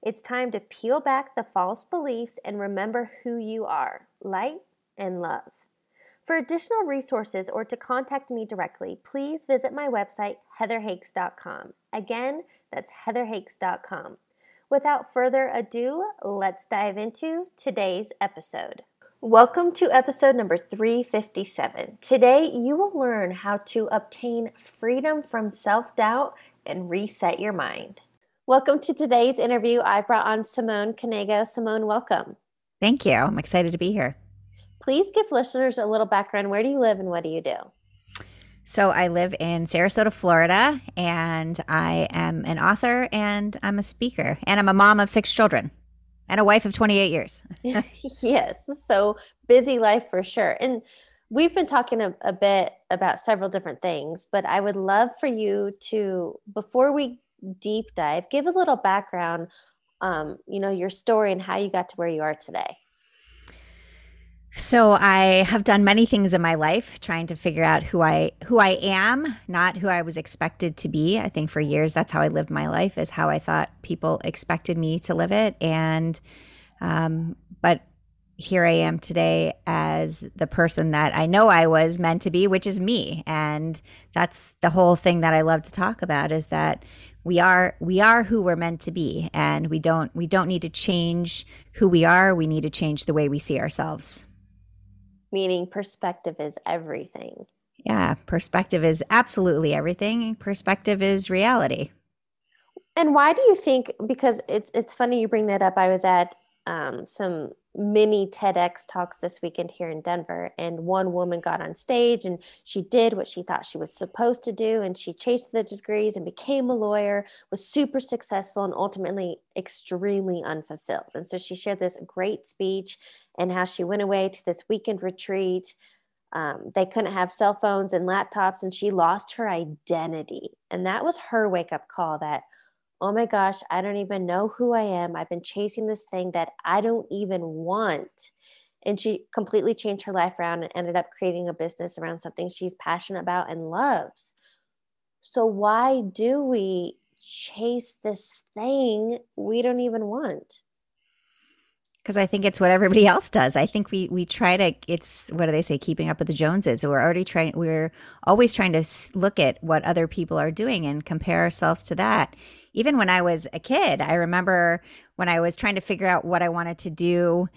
It's time to peel back the false beliefs and remember who you are light and love. For additional resources or to contact me directly, please visit my website, heatherhakes.com. Again, that's heatherhakes.com. Without further ado, let's dive into today's episode. Welcome to episode number 357. Today, you will learn how to obtain freedom from self doubt and reset your mind. Welcome to today's interview. I brought on Simone Knego. Simone, welcome. Thank you. I'm excited to be here. Please give listeners a little background. Where do you live and what do you do? So, I live in Sarasota, Florida, and I am an author and I'm a speaker, and I'm a mom of six children and a wife of 28 years. yes. So, busy life for sure. And we've been talking a, a, bit about several different things, but I would love for you to, before we deep dive, give a little background, um, you know, your story and how you got to where you are today. So I have done many things in my life trying to figure out who I who I am, not who I was expected to be. I think for years that's how I lived my life is how I thought people expected me to live it and um, but here I am today as the person that I know I was meant to be, which is me. And that's the whole thing that I love to talk about is that we are we are who we're meant to be and we don't we don't need to change who we are, we need to change the way we see ourselves meaning perspective is everything. Yeah, perspective is absolutely everything. Perspective is reality. And why do you think? Because it's it's funny you bring that up. I was at um, some mini TEDx talks this weekend here in Denver, and one woman got on stage and she did what she thought she was supposed to do, and she chased the degrees and became a lawyer, was super successful, and ultimately extremely unfulfilled. And so she shared this great speech and how she went away to this weekend retreat. Um, they couldn't have cell phones and laptops, and she lost her identity. And that was her wake up call that oh my gosh, I don't even know who I am. I've been chasing this thing that I don't even want. And she completely changed her life around and ended up creating a business around something she's passionate about and loves. So, why do we chase this thing we don't even want? because I think it's what everybody else does. I think we we try to it's what do they say keeping up with the Joneses. We're already trying we're always trying to look at what other people are doing and compare ourselves to that even when I was a kid, I remember when I was trying to figure out what I wanted to do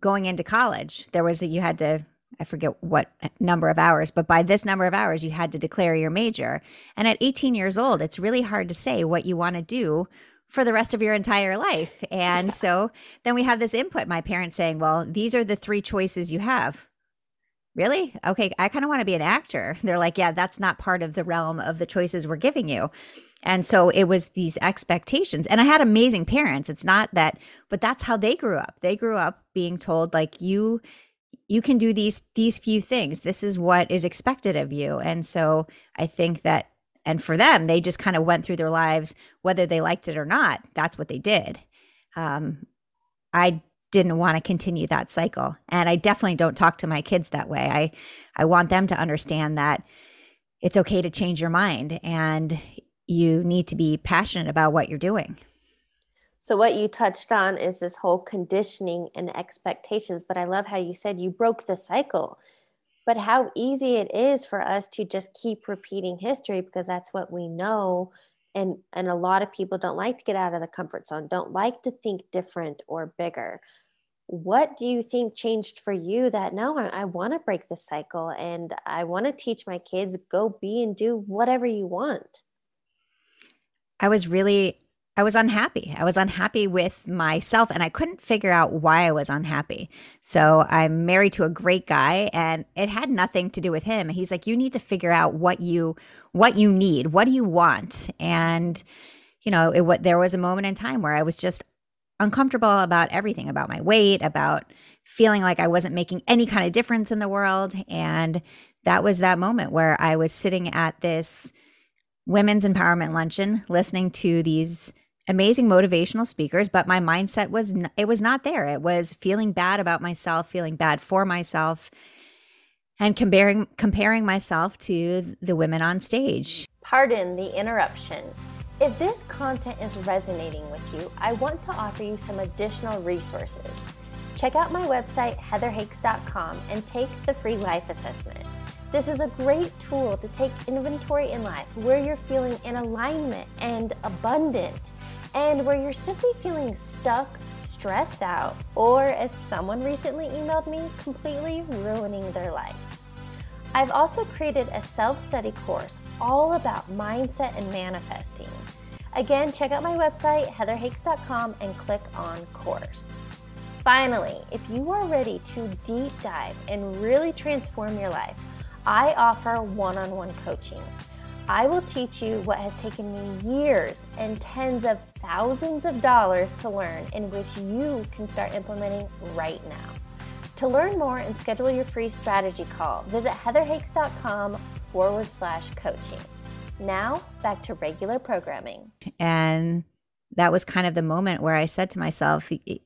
going into college, there was a, you had to I forget what uh, number of hours, but by this number of hours, you had to declare your major. And at 18 years old, it's really hard to say what you want to do for the rest of your entire life. And so then we have this input, my parents saying, well, these are the three choices you have. Really? Okay, I kind of want to be an actor. They're like, yeah, that's not part of the realm of the choices we're giving you. And so it was these expectations. And I had amazing parents. It's not that, but that's how they grew up. They grew up being told like you you can do these these few things. This is what is expected of you. And so I think that and for them, they just kind of went through their lives whether they liked it or not. That's what they did. Um, I didn't want to continue that cycle, and I definitely don't talk to my kids that way. I I want them to understand that it's okay to change your mind and you need to be passionate about what you're doing. So, what you touched on is this whole conditioning and expectations. But I love how you said you broke the cycle. But how easy it is for us to just keep repeating history because that's what we know. And, and a lot of people don't like to get out of the comfort zone, don't like to think different or bigger. What do you think changed for you that no, I, I want to break the cycle and I want to teach my kids go be and do whatever you want? I was really I was unhappy. I was unhappy with myself and I couldn't figure out why I was unhappy. So I'm married to a great guy and it had nothing to do with him. He's like you need to figure out what you what you need. What do you want? And you know, it what there was a moment in time where I was just uncomfortable about everything about my weight, about feeling like I wasn't making any kind of difference in the world. And that was that moment where I was sitting at this women's empowerment luncheon listening to these amazing motivational speakers but my mindset was n- it was not there. It was feeling bad about myself feeling bad for myself and comparing comparing myself to the women on stage. Pardon the interruption. If this content is resonating with you i want to offer you some additional resources. Check out my website heatherhakes.com and take the free life assessment this is a great tool to take inventory in life where you're feeling in alignment and abundant and where you're simply feeling stuck, stressed out, or as someone recently emailed me, completely ruining their life. I've also created a self study course all about mindset and manifesting. Again, check out my website, heatherhakes.com, and click on course. Finally, if you are ready to deep dive and really transform your life, I offer one on one coaching. I will teach you what has taken me years and tens of thousands of dollars to learn, in which you can start implementing right now. To learn more and schedule your free strategy call, visit heatherhakes.com forward slash coaching. Now, back to regular programming. And that was kind of the moment where I said to myself, you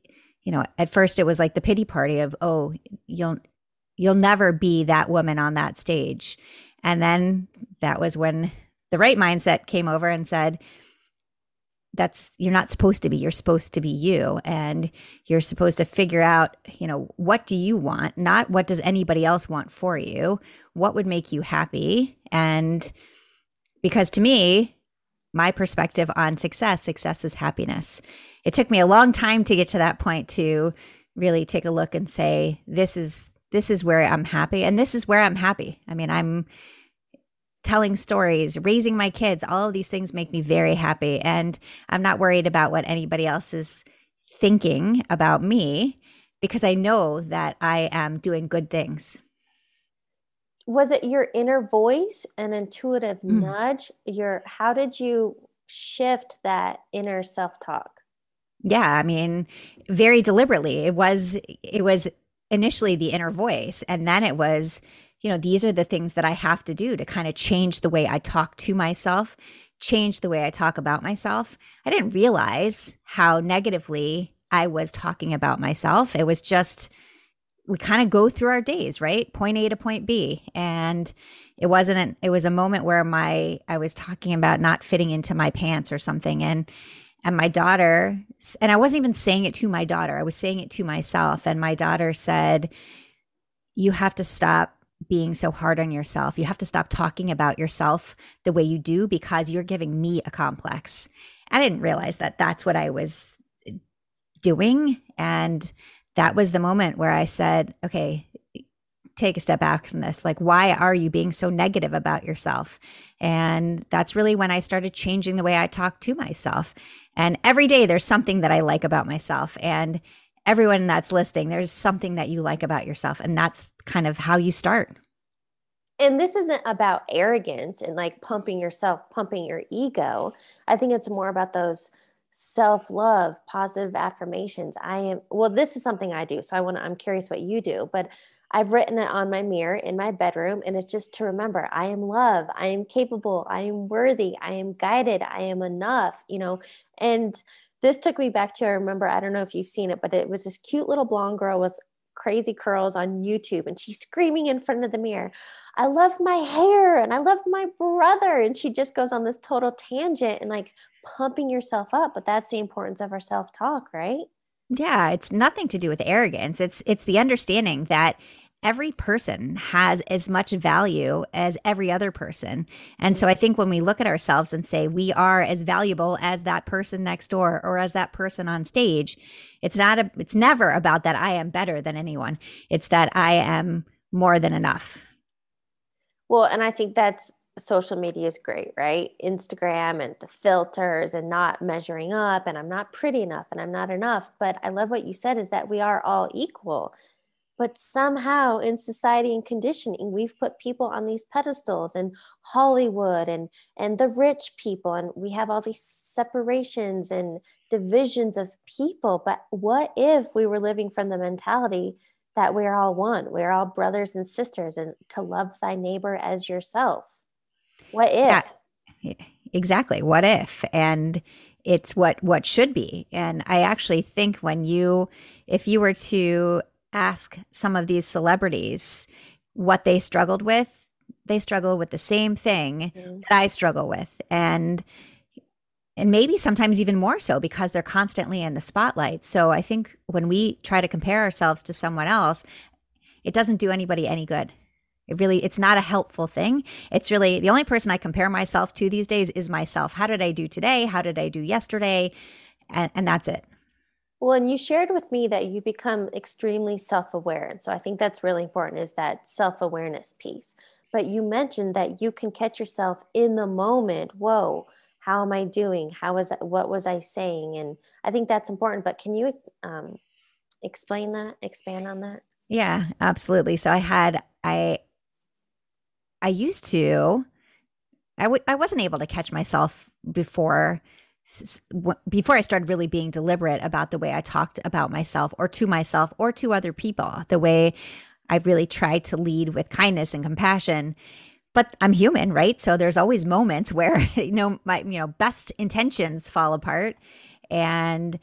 know, at first it was like the pity party of, oh, you'll you'll never be that woman on that stage. And then that was when the right mindset came over and said, that's you're not supposed to be you're supposed to be you. And you're supposed to figure out you know what do you want? Not what does anybody else want for you. What would make you happy? And because to me my perspective on success success is happiness. It took me a long time to get to that point to really take a look and say this is this is where i'm happy and this is where i'm happy i mean i'm telling stories, raising my kids, all of these things make me very happy. And I'm not worried about what anybody else is thinking about me because I know that I am doing good things. Was it your inner voice, an intuitive mm. nudge? Your how did you shift that inner self-talk? Yeah, I mean, very deliberately. It was it was initially the inner voice and then it was you know, these are the things that I have to do to kind of change the way I talk to myself, change the way I talk about myself. I didn't realize how negatively I was talking about myself. It was just, we kind of go through our days, right? Point A to point B. And it wasn't, an, it was a moment where my, I was talking about not fitting into my pants or something. And, and my daughter, and I wasn't even saying it to my daughter, I was saying it to myself. And my daughter said, You have to stop being so hard on yourself. You have to stop talking about yourself the way you do because you're giving me a complex. I didn't realize that that's what I was eh, doing. And that was the moment where I said, okay, take a step back from this. Like, why are you being so negative about yourself? And that's really when I started changing the way I talk to myself. And every day there's something that I like about myself. And everyone that's listening, there's something that you like about yourself. And that's kind of how you start. And this isn't about arrogance and like pumping yourself, pumping your ego. I think it's more about those self-love, positive affirmations. I am well, this is something I do. So I want to I'm curious what you do, but I've written it on my mirror in my bedroom, and it's just to remember I am love, I am capable, I am worthy, I am guided, I am enough, you know. And this took me back to I remember, I don't know if you've seen it, but it was this cute little blonde girl with crazy curls on YouTube and she's screaming in front of the mirror, I love my hair and I love my brother. And she just goes on this total tangent and like pumping yourself up. But that's the importance of our self talk, right? Yeah, it's nothing to do with arrogance. It's it's the understanding that every person has as much value as every other person. And so I think when we look at ourselves and say we are as valuable as that person next door or as that person on stage, it's not a, it's never about that I am better than anyone. It's that I am more than enough. Well, and I think that's social media is great, right? Instagram and the filters and not measuring up and I'm not pretty enough and I'm not enough, but I love what you said is that we are all equal. But somehow in society and conditioning we've put people on these pedestals and hollywood and and the rich people and we have all these separations and divisions of people. But what if we were living from the mentality that we're all one? We're all brothers and sisters and to love thy neighbor as yourself what if yeah, exactly what if and it's what what should be and i actually think when you if you were to ask some of these celebrities what they struggled with, they struggle with the same thing mm-hmm. that I struggle with. And and maybe sometimes even more so because they're constantly in the spotlight. So I think when we try to compare ourselves to someone else, it doesn't do anybody any good. It really it's not a helpful thing. It's really the only person I compare myself to these days is myself. How did I do today? How did I do yesterday? And, and that's it. Well, and you shared with me that you become extremely self aware. And so I think that's really important is that self awareness piece. But you mentioned that you can catch yourself in the moment. Whoa, how am I doing? How was what was I saying? And I think that's important. But can you um, explain that, expand on that? Yeah, absolutely. So I had, I, I used to, I wasn't able to catch myself before before I started really being deliberate about the way I talked about myself or to myself or to other people, the way I really tried to lead with kindness and compassion. But I'm human, right? So there's always moments where you know my you know best intentions fall apart and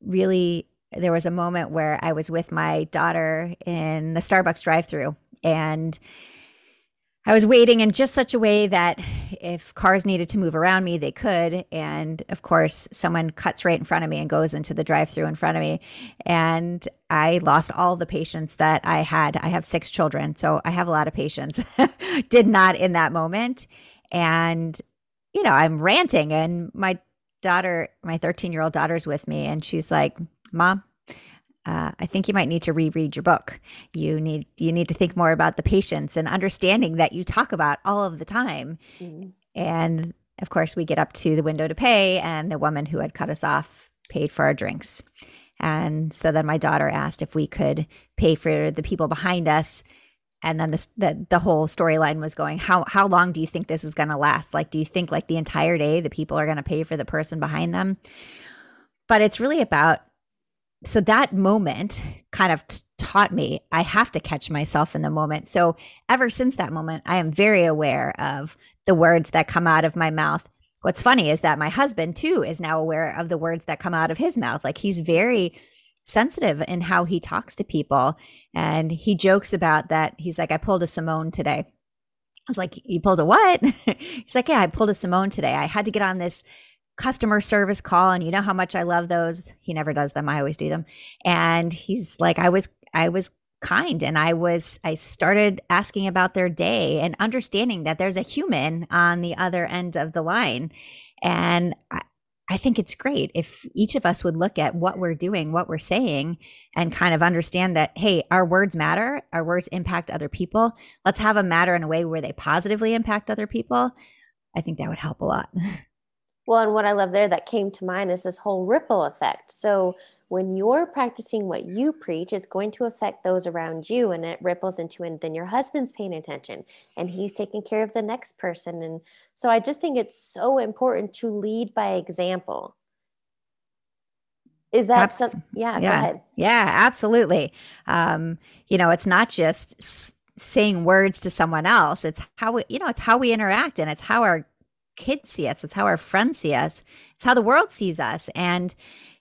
really there was a moment where I was with my daughter in the Starbucks drive-through and I was waiting in just such a way that if cars needed to move around me, they could. And of course, someone cuts right in front of me and goes into the drive through in front of me. And I lost all the patience that I had. I have six children, so I have a lot of patience. Did not in that moment. And, you know, I'm ranting, and my daughter, my 13 year old daughter's with me, and she's like, Mom, uh, I think you might need to reread your book. You need you need to think more about the patience and understanding that you talk about all of the time. Mm-hmm. And of course, we get up to the window to pay, and the woman who had cut us off paid for our drinks. And so then my daughter asked if we could pay for the people behind us. And then the the, the whole storyline was going how how long do you think this is going to last? Like, do you think like the entire day the people are going to pay for the person behind them? But it's really about so that moment kind of t- taught me I have to catch myself in the moment. So ever since that moment, I am very aware of the words that come out of my mouth. What's funny is that my husband too is now aware of the words that come out of his mouth. Like he's very sensitive in how he talks to people. And he jokes about that. He's like, I pulled a Simone today. I was like, You pulled a what? he's like, Yeah, I pulled a Simone today. I had to get on this customer service call and you know how much I love those. He never does them. I always do them. And he's like I was I was kind and I was I started asking about their day and understanding that there's a human on the other end of the line. And I, I think it's great if each of us would look at what we're doing, what we're saying, and kind of understand that, hey, our words matter. Our words impact other people. Let's have them matter in a way where they positively impact other people. I think that would help a lot. Well, and what I love there that came to mind is this whole ripple effect. So when you're practicing what you preach, it's going to affect those around you and it ripples into and then your husband's paying attention and he's taking care of the next person. And so I just think it's so important to lead by example. Is that Abs- some, yeah, yeah, Yeah, absolutely. Um, you know, it's not just s- saying words to someone else. It's how we, you know, it's how we interact and it's how our kids see us. It's how our friends see us. It's how the world sees us. And,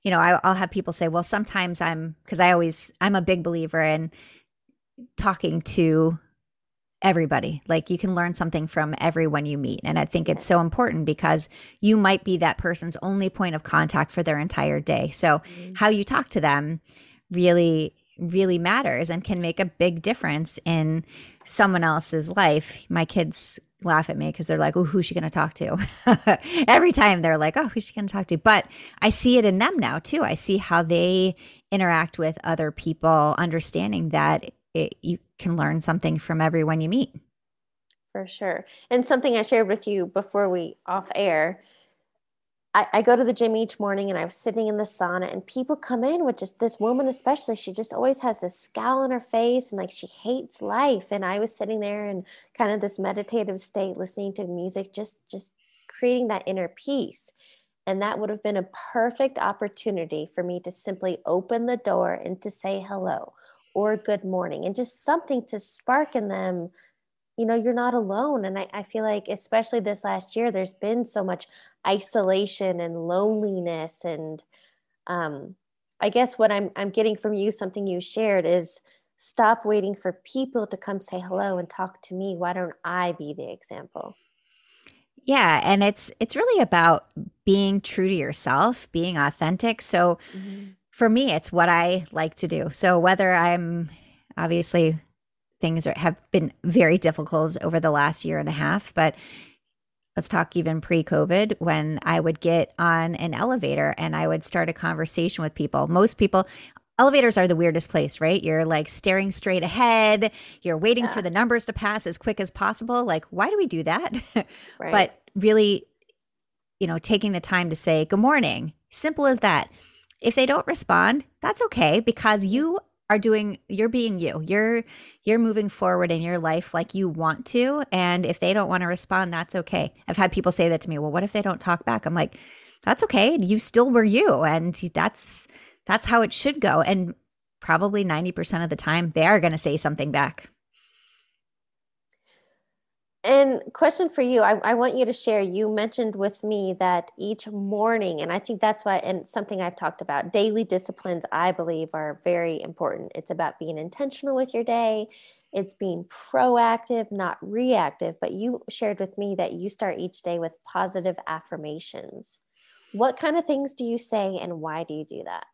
you know, I, will have people say, well, sometimes I'm, because I always, I'm a big believer in talking to everybody. Like you can learn something from everyone you meet. And I think it's so important because you might be that person's only point of contact for their entire day. So mm-hmm. how you talk to them really, really matters and can make a big difference in someone else's life. My kids laugh at me because they're like, oh, who's she going to talk to? Every time they're like, oh, who's she going to talk to? But I see it in them now too. I see how they interact with other people, understanding that it, you can learn something from everyone you meet. For sure. And something I shared with you before we off air I, I, go to the gym each morning and I was sitting in the sauna and people come in with just this woman, especially, she just always has this scowl on her face and like she hates life. And I was sitting there in kind of this meditative state, listening to music, just, just creating that inner peace. And that would have been a perfect opportunity for me to simply open the door and to say hello or good morning and just something to spark in them you know you're not alone and I, I, feel like especially this last year there's been so much isolation and loneliness and um, i guess what I'm, I'm getting from you something you shared is stop waiting for people to come say hello and talk to me. Why don't i be the example? Yeah and it's it's really about being true to yourself being authentic. So mm-hmm. for me it's what i like to do. So whether i'm obviously things are, have been very difficult over the last year and a half. But let's talk even pre COVID when I would get on an elevator and I would start a conversation with people. Most people, elevators are the weirdest place, right? You're like staring straight ahead, you're waiting yeah. for the numbers to pass as quick as possible. Like, why do we do that? Right. but really, you know, taking the time to say good morning, simple as that. If they don't respond, that's okay because you are doing you're being you. You're you're moving forward in your life like you want to and if they don't want to respond that's okay. I've had people say that to me well what if they don't talk back? I'm like that's okay. You still were you and that's that's how it should go. And probably 90% of the time they are going to say something back and question for you I, I, want you to share you mentioned with me that each morning and i think that's why and something i've talked about daily disciplines i believe are very important. It's about being intentional with your day. It's being proactive not reactive. But you shared with me that you start each day with positive affirmations. What kind of things do you say and why do you do that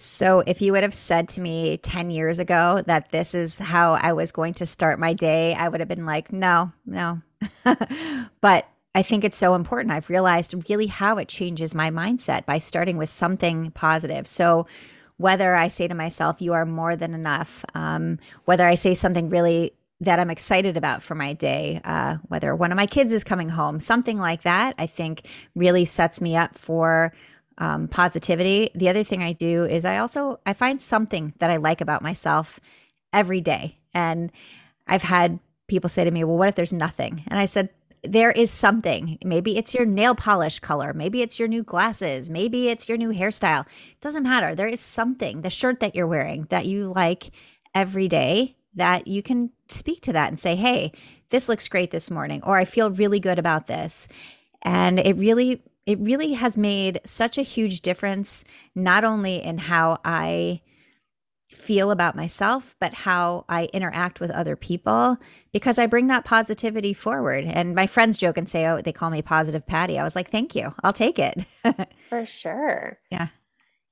so, if you would have said to me 10 years ago that this is how I was going to start my day, I would have been like, no, no. but I think it's so important. I've realized really how it changes my mindset by starting with something positive. So, whether I say to myself, you are more than enough, um, whether I say something really that I'm excited about for my day, uh, whether one of my kids is coming home, something like that, I think really sets me up for um, positivity. The other thing I do is I also I find something that I like about myself every day, and I've had people say to me, "Well, what if there's nothing?" And I said, there is something. Maybe it's your nail polish color. Maybe it's your new glasses. Maybe it's your new hairstyle. It doesn't matter. There is something, the shirt that you're wearing that you like every day that you can speak to that and say, hey, this looks great this morning, or I feel really good about this. And it really it really has made such a huge difference, not only in how I feel about myself, but how I interact with other people because I bring that positivity forward. And my friends joke and say, oh, they call me positive Patty. I was like, thank you. I'll take it. For sure. Yeah.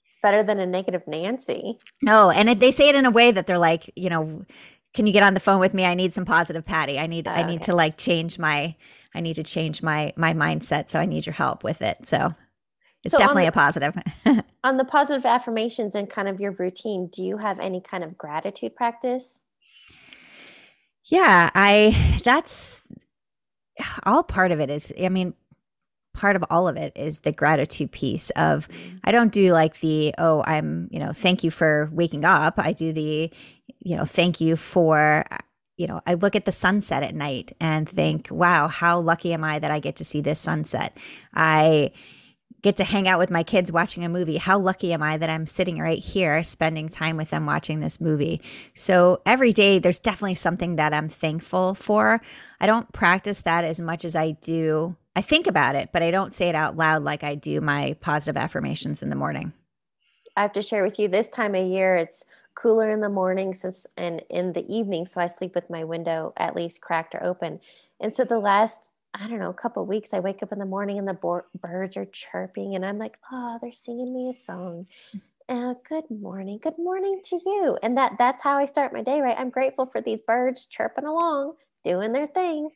It's better than a negative Nancy. No. And it, they say it in a way that they're like, you know, can you get on the phone with me? I need some positive Patty. I need, oh, I need okay. to like change my, I need to change my my mindset. So I need your help with it. So it's so definitely the, a positive. on the positive affirmations and kind of your routine, do you have any kind of gratitude practice? Yeah, I that's all part of it is I mean part of all of it is the gratitude piece of mm-hmm. I don't do like the oh I'm you know thank you for waking up I do the you know thank you for you know, I look at the sunset at night and think, wow, how lucky am I that I get to see this sunset? I get to hang out with my kids watching a movie. How lucky am I that I'm sitting right here spending time with them watching this movie? So every day, there's definitely something that I'm thankful for. I don't practice that as much as I do. I think about it, but I don't say it out loud like I do my positive affirmations in the morning. I have to share with you this time of year, it's cooler in the mornings and in the evening. So I sleep with my window at least cracked or open. And so the last, I don't know, a couple weeks, I wake up in the morning and the bo- birds are chirping, and I'm like, oh, they're singing me a song. Uh, good morning, good morning to you. And that that's how I start my day, right? I'm grateful for these birds chirping along, doing their thing.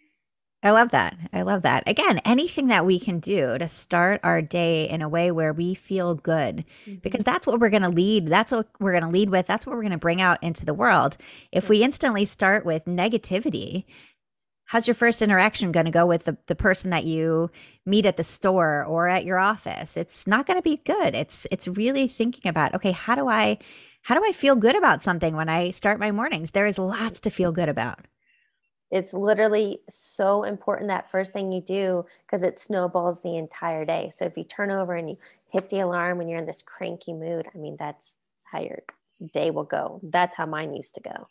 I love that. I love that. Again, anything that we can do to start our day in a way where we feel good, mm-hmm. because that's what we're going to lead. That's what we're going to lead with. That's what we're going to bring out into the world. If we instantly start with negativity, how's your first interaction going to go with the, the person that you meet at the store or at your office it's not going to be good it's it's really thinking about okay how do i how do i feel good about something when i start my mornings there is lots to feel good about it's literally so important that first thing you do because it snowballs the entire day so if you turn over and you hit the alarm when you're in this cranky mood i mean that's how your day will go that's how mine used to go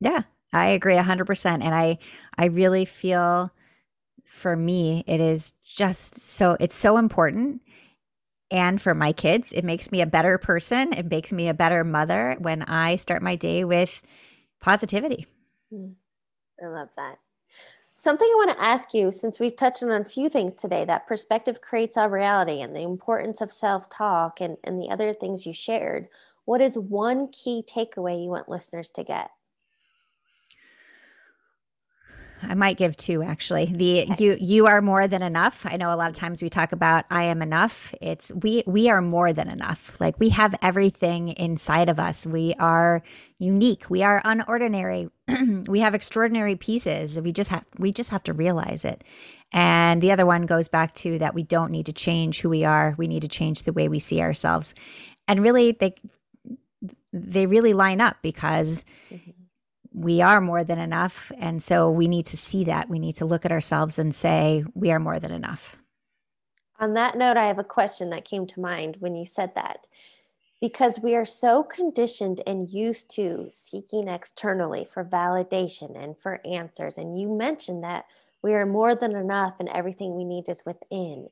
yeah I agree 100% and I I really feel for me it is just so it's so important and for my kids it makes me a better person it makes me a better mother when I start my day with positivity. Mm. I love that. Something I want to ask you since we've touched on a few things today that perspective creates our reality and the importance of self-talk and and the other things you shared. What is one key takeaway you want listeners to get? I might give two actually. The you you are more than enough. I know a lot of times we talk about I am enough. It's we we are more than enough. Like we have everything inside of us. We are unique. We are unordinary. we have extraordinary pieces. We just have we just have to realize it. And the other one goes back to that we don't need to change who we are. We need to change the way we see ourselves. And really they they really line up because mm-hmm we are more than enough. And so we need to see that. We need to look at ourselves and say, we are more than enough. On that note, I have a question that came to mind when you said that. Because we are so conditioned and used to seeking externally for validation and for answers. And you mentioned that we are more than enough and everything we need is within.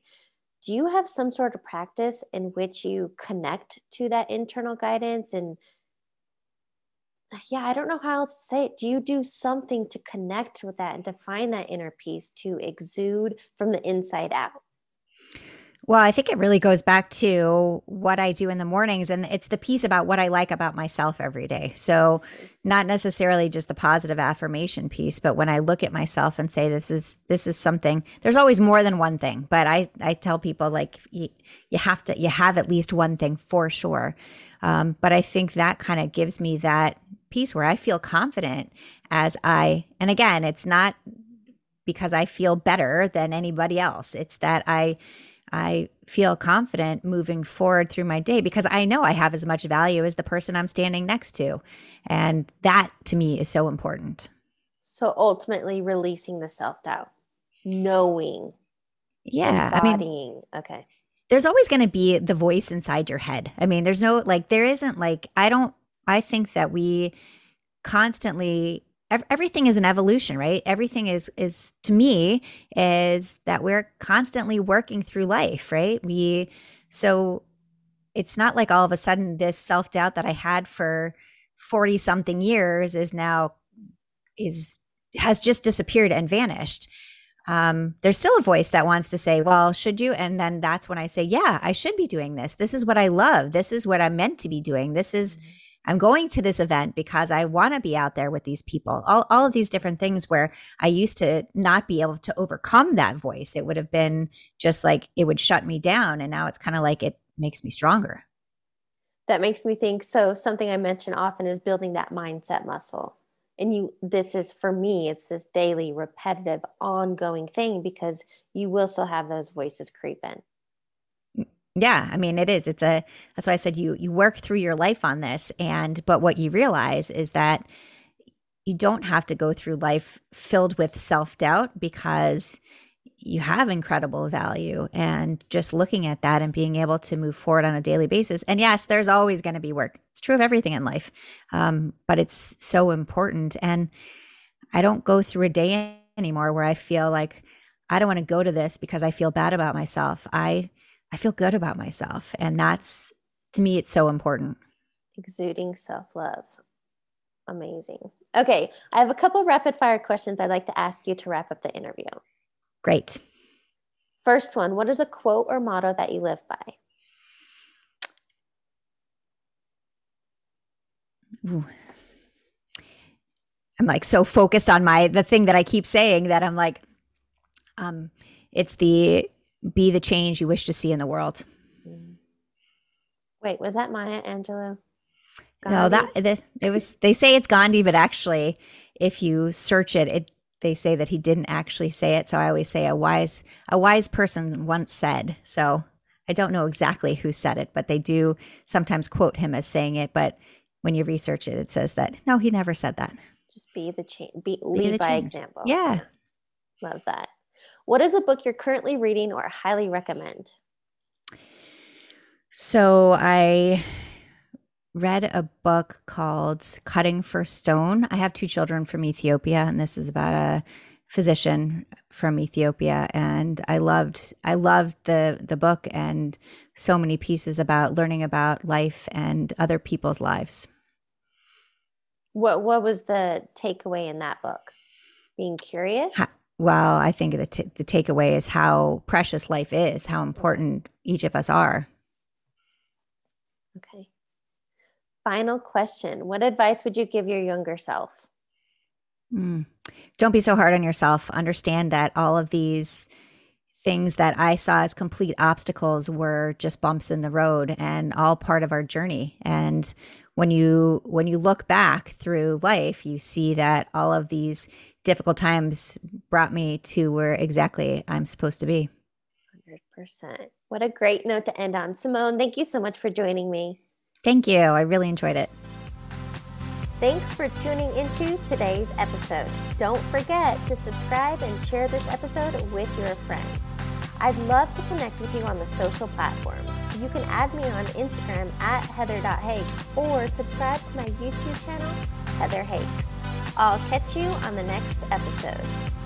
Do you have some sort of practice in which you connect to that internal guidance and yeah, I don't know how else to say it. Do you do something to connect with that and to find that inner peace to exude from the inside out? Well, I think it really goes back to what I do in the mornings and it's the piece about what I like about myself every day. So, not necessarily just the positive affirmation piece, but when I look at myself and say this is this is something there's always more than one thing, but I I tell people like you, you have to you have at least one thing for sure. Um, but I think that kind of gives me that piece where I feel confident as I, and again, it's not because I feel better than anybody else. It's that I, I feel confident moving forward through my day because I know I have as much value as the person I'm standing next to. And that to me is so important. So ultimately, releasing the self doubt, knowing, yeah, embodying. I mean, okay there's always going to be the voice inside your head. I mean, there's no like, there isn't like, I don't, I think that we constantly, ev- everything is an evolution, right? Everything is, is to me, is that we're constantly working through life, right? We, so it's not like all of a sudden this self doubt that I had for 40 something years is now, is, has just disappeared and vanished um, there's still a voice that wants to say, well, should you? And then that's when I say, yeah, I should be doing this. This is what I love. This is what I'm meant to be doing. This is, mm-hmm. I'm going to this event because I want to be out there with these people. All, all of these different things where I used to not be able to overcome that voice. It would have been just like it would shut me down. And now it's kind of like it makes me stronger. That makes me think. So, something I mention often is building that mindset muscle and you this is for me it's this daily repetitive ongoing thing because you will still have those voices creep in yeah i mean it is. It's a that's why i said you you work through your life on this and but what you realize is that you don't have to go through life filled with self-doubt because you have incredible value and just looking at that and being able to move forward on a daily basis and yes there's always going to be work. It's true of everything in life um, but it's so important and i don't go through a day anymore where i feel like i don't want to go to this because i feel bad about myself. I i feel good about myself and that's to me it's so important exuding self-love amazing okay i have a couple rapid fire questions i'd like to ask you to wrap up the interview Great. First one What is a quote or motto that you live by? Ooh. I'm like so focused on my the thing that I keep saying that I'm like, um, it's the be the change you wish to see in the world. Wait, was that Maya Angelou? Gandhi? No, that the, it was. They say it's Gandhi, but actually, if you search it, it they say that he didn't actually say it. So I always say a wise a wise person once said. So I don't know exactly who said it, but they do sometimes quote him as saying it. But when you research it, it says that no, he never said that. Just be the change. Be, lead by change. example. Yeah. Love that. What is a book you're currently reading or highly recommend? So I read a book called Cutting for Stone. I have two children from Ethiopia, and this is about a physician from Ethiopia. And I loved I loved the the book and so many pieces about learning about life and other people's lives. What what was the takeaway in that book? Being curious. Well, I think the t- the takeaway is how precious life is, how important each of us are. Okay final question What advice would you give your younger self? Mm. Don't be so hard on yourself. Understand that all of these things that I saw as complete obstacles were just bumps in the road and all part of our journey. And when you when you look back through life, you see that all of these difficult times brought me to where exactly I'm supposed to be. 100%. What a great note to end on. Simone, thank you so much for joining me. Thank you. I really enjoyed it. Thanks for tuning into today's episode. Don't forget to subscribe and share this episode with your friends. I'd love to connect with you on the social platforms. You can add me on Instagram at heather.hakes or subscribe to my YouTube channel, Heather Hakes. I'll catch you on the next episode.